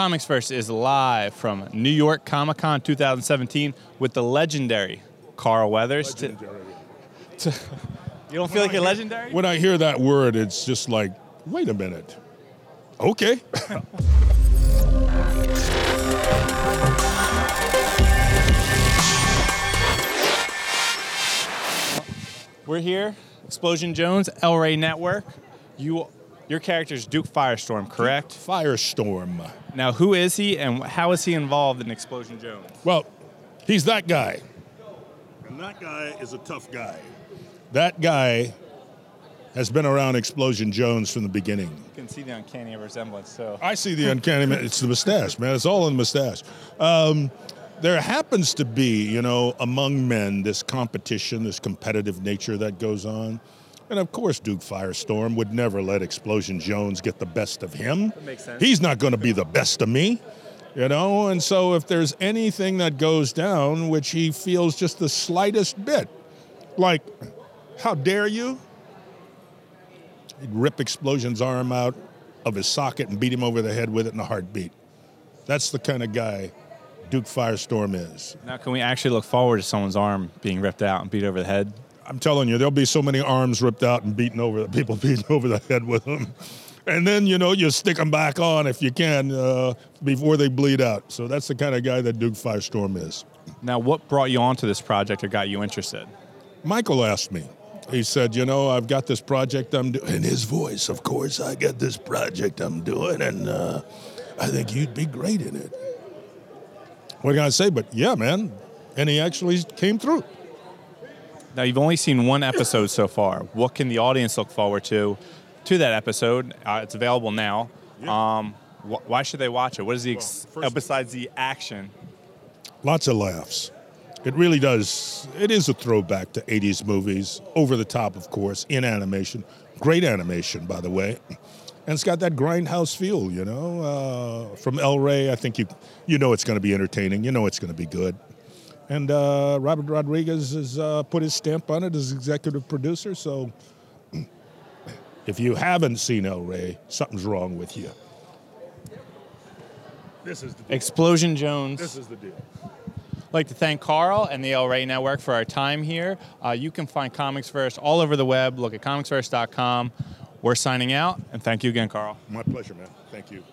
ComicsVerse is live from New York Comic Con 2017 with the legendary Carl Weathers. To- to- you don't feel like you're legendary? When I hear that word, it's just like, wait a minute. Okay. We're here, Explosion Jones, El Rey Network. You, your character's Duke Firestorm, correct? Firestorm. Now, who is he, and how is he involved in Explosion Jones? Well, he's that guy. And that guy is a tough guy. That guy has been around Explosion Jones from the beginning. You can see the uncanny resemblance. So, I see the uncanny. man. It's the mustache, man. It's all in the mustache. Um, there happens to be, you know, among men, this competition, this competitive nature that goes on. And of course, Duke Firestorm would never let Explosion Jones get the best of him. That makes sense. He's not going to be the best of me, you know. And so, if there's anything that goes down which he feels just the slightest bit, like, how dare you? He'd rip Explosion's arm out of his socket and beat him over the head with it in a heartbeat. That's the kind of guy Duke Firestorm is. now can we actually look forward to someone's arm being ripped out and beat over the head? I'm telling you, there'll be so many arms ripped out and beaten over, people beaten over the head with them. And then, you know, you stick them back on if you can uh, before they bleed out. So that's the kind of guy that Duke Firestorm is. Now, what brought you onto this project or got you interested? Michael asked me. He said, "You know, I've got this project I'm doing." In his voice, of course, I got this project I'm doing, and uh, I think you'd be great in it. What can I say? But yeah, man, and he actually came through. Now, you've only seen one episode so far. What can the audience look forward to to that episode? Uh, it's available now. Um, wh- why should they watch it? What is the ex- Well, uh, besides the action? Lots of laughs. It really does. It is a throwback to 80s movies, over the top, of course, in animation. Great animation, by the way. And it's got that grindhouse feel, you know. Uh, from El Rey, I think you you know it's going to be entertaining. You know it's going to be good. And uh, Robert Rodriguez has uh, put his stamp on it as executive producer. So if you haven't seen El Rey, something's wrong with you. This is the deal. Explosion Jones. This is the deal. I'd like to thank Carl and the El Rey Network for our time here. Uh, you can find ComicsVerse all over the web. Look at comicsverse.com. We're signing out, and thank you again, Carl. My pleasure, man. Thank you.